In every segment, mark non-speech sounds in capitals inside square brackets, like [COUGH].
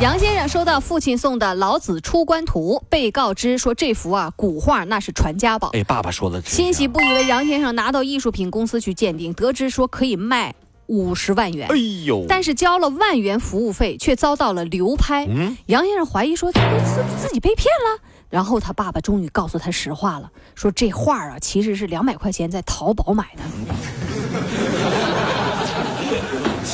杨先生收到父亲送的《老子出关图》，被告知说这幅啊古画那是传家宝。哎，爸爸说的欣喜不已的杨先生拿到艺术品公司去鉴定，得知说可以卖五十万元。哎呦，但是交了万元服务费，却遭到了流拍。嗯杨先生怀疑说自自自己被骗了。然后他爸爸终于告诉他实话了，说这画啊其实是两百块钱在淘宝买的。[LAUGHS]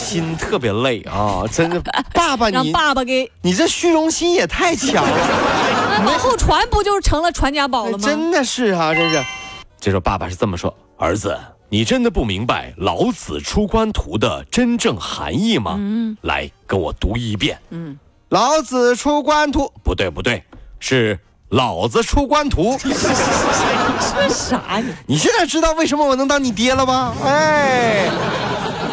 心特别累啊，真的，爸爸让你爸爸给你这虚荣心也太强了，[LAUGHS] 那往后传，不就是成了传家宝了吗？真的是啊，真是。这时候爸爸是这么说：“儿子，你真的不明白《老子出关图》的真正含义吗？嗯来，跟我读一遍。嗯，老子出关图，不对不对，是老子出关图。[LAUGHS] 说啥你？你现在知道为什么我能当你爹了吗？哎，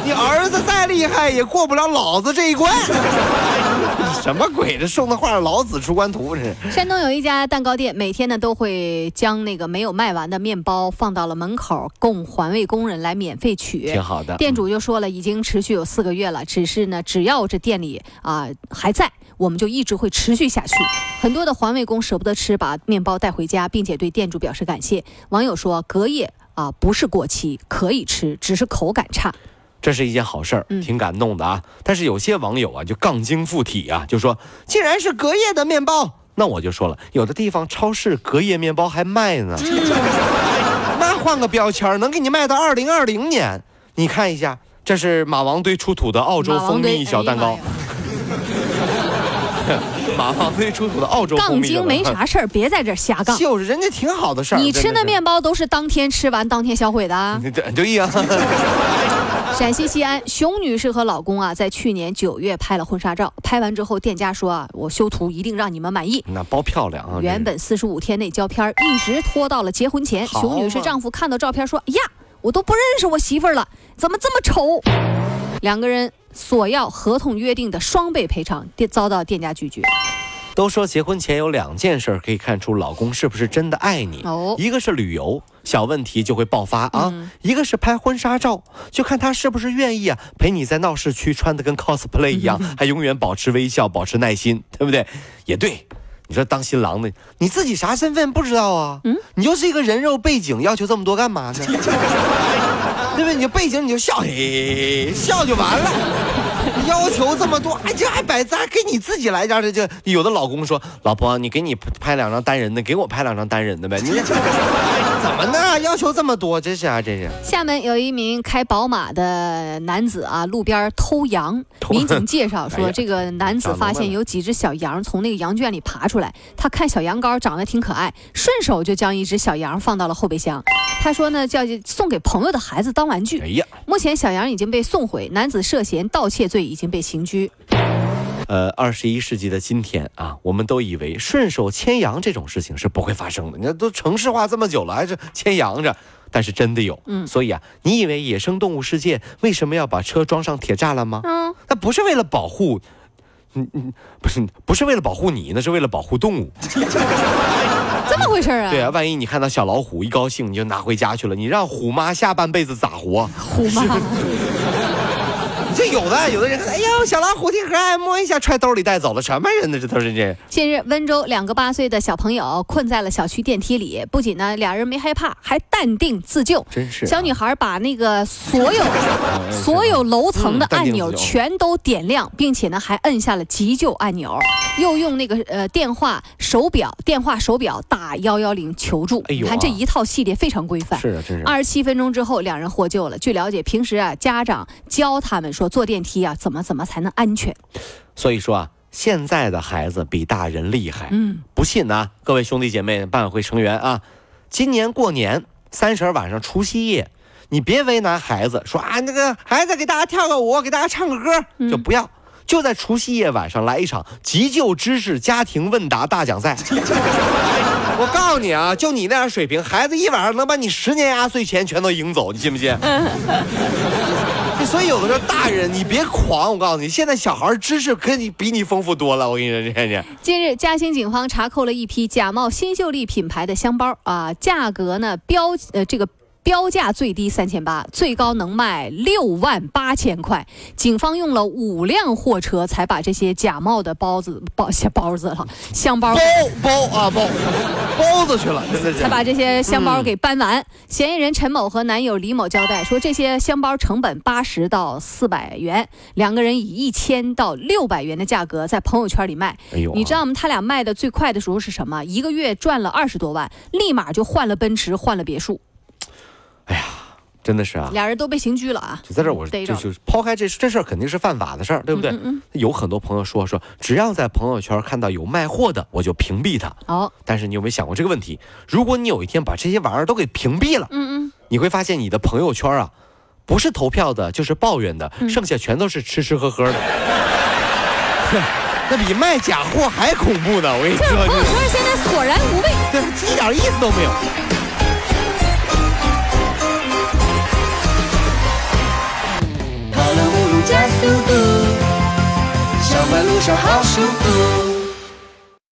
你儿子再厉害也过不了老子这一关。[LAUGHS] 什么鬼？这送的画《老子出关图》这是？山东有一家蛋糕店，每天呢都会将那个没有卖完的面包放到了门口，供环卫工人来免费取。挺好的。店主就说了，已经持续有四个月了，只是呢，只要这店里啊、还在，我们就一直会持续下去。很多的环卫工舍不得吃，把面包带回家，并且对店主表示感谢。网友说，隔夜啊、不是过期，可以吃，只是口感差。这是一件好事儿，嗯挺感动的啊。但是有些网友啊，就杠精附体啊，就说既然是隔夜的面包。那我就说了，有的地方超市隔夜面包还卖呢，[LAUGHS] 那换个标签能给你卖到二零二零年。你看一下，这是马王堆出土的澳洲蜂蜜小蛋糕 [LAUGHS] 马王堆出土的澳洲蜂杠精没啥事儿，别在这瞎杠。就是人家挺好的事儿。你吃真是，的面包都是当天吃完当天销毁的啊。[LAUGHS] 对对呀，陕西西安，熊女士和老公啊，在去年九月拍了婚纱照，拍完之后，店家说啊，我修图一定让你们满意。那包漂亮啊！原本四十五天内交片儿，一直拖到了结婚前。熊女士丈夫看到照片说：“哎呀，我都不认识我媳妇儿了，怎么这么丑？”两个人索要合同约定的双倍赔偿，店遭到店家拒绝。都说结婚前有两件事可以看出老公是不是真的爱你，哦一个是旅游，小问题就会爆发啊；嗯一个是拍婚纱照，就看他是不是愿意啊，陪你在闹市区穿的跟 cosplay 一样，[LAUGHS] 还永远保持微笑，保持耐心，对不对？也对。你说当新郎的，你自己啥身份不知道啊？嗯，你就是一个人肉背景，要求这么多干嘛呢？[LAUGHS] 对不对？你背景你就笑，嘿，笑就完了。要求这么多，哎，这还摆咱给你自己来张，这这有的老公说，老婆，你给你拍两张单人的，给我拍两张单人的呗，你 [LAUGHS] 怎么呢？要求这么多，这是啊，这是。厦门有一名开宝马的男子啊，路边偷羊。民警介绍说，这个男子发现有几只小羊从那个羊圈里爬出来，他看小羊羔长得挺可爱，顺手就将一只小羊放到了后备箱。他说呢，叫送给朋友的孩子当玩具哎。呀，目前小羊已经被送回，男子涉嫌盗窃罪已经被刑拘。呃，二十一世纪的今天啊，我们都以为顺手牵羊这种事情是不会发生的。你看，都城市化这么久了，还是牵羊着。但是真的有，嗯所以啊，你以为野生动物世界为什么要把车装上铁栅栏吗？嗯，那不是为了保护，嗯嗯，不是不是为了保护你，那是为了保护动物。[LAUGHS] 这么回事啊？对啊，万一你看到小老虎一高兴你就拿回家去了，你让虎妈下半辈子咋活？虎妈。[LAUGHS] [LAUGHS] 这有的有的人看，哎呦，小老虎挺可爱，摸一下揣兜里带走了，什么人呢？这都是这。近日，温州两个八岁的小朋友困在了小区电梯里，不仅呢俩人没害怕，还淡定自救。真是啊小女孩把那个所有 [LAUGHS] 所有楼层的按钮全都点亮，并且呢还摁下了急救按钮，又用那个呃电话手表电话手表打幺幺零求助。哎呦啊你看这一套系列非常规范。是啊，真是。二十七分钟之后，两人获救了。据了解，平时啊，家长教他们说坐电梯啊，怎么怎么才能安全。所以说啊，现在的孩子比大人厉害。嗯，不信呢，各位兄弟姐妹、办委会成员啊，今年过年三十晚上除夕夜，你别为难孩子，说啊那个孩子给大家跳个舞，给大家唱个歌，就不要。就在除夕夜晚上来一场急救知识家庭问答大奖赛。[LAUGHS] 我告诉你啊，就你那样水平，孩子一晚上能把你十年压岁钱全都赢走，你信不信？[LAUGHS] 所以有的时候大人你别狂，我告诉你，现在小孩知识可你比你丰富多了。我跟你说，这这。近日，嘉兴警方查扣了一批假冒新秀丽品牌的箱包啊，价格呢标呃这个。标价最低三千八，最高能卖六万八千块。警方用了五辆货车才把这些假冒的包子包些包子了香包包包啊包包子去了，才把这些香包给搬完。嫌疑人陈某和男友李某交代说，这些香包成本八十到四百元，两个人以一千到六百元的价格在朋友圈里卖。哎呦，你知道吗？他俩卖的最快的时候是什么？一个月赚了二十多万，立马就换了奔驰，换了别墅。真的是啊，俩人都被刑拘了啊！就在这儿，我就就抛开这这事儿，肯定是犯法的事儿，对不对？有很多朋友说说，只要在朋友圈看到有卖货的，我就屏蔽他。哦，但是你有没有想过这个问题？如果你有一天把这些玩意儿都给屏蔽了，嗯嗯，你会发现你的朋友圈啊，不是投票的，就是抱怨的，剩下全都是吃吃喝喝的。[LAUGHS] 那比卖假货还恐怖呢！我跟你说，朋友圈现在索然无味，对，一点意思都没有。加速度，上班路上好舒服。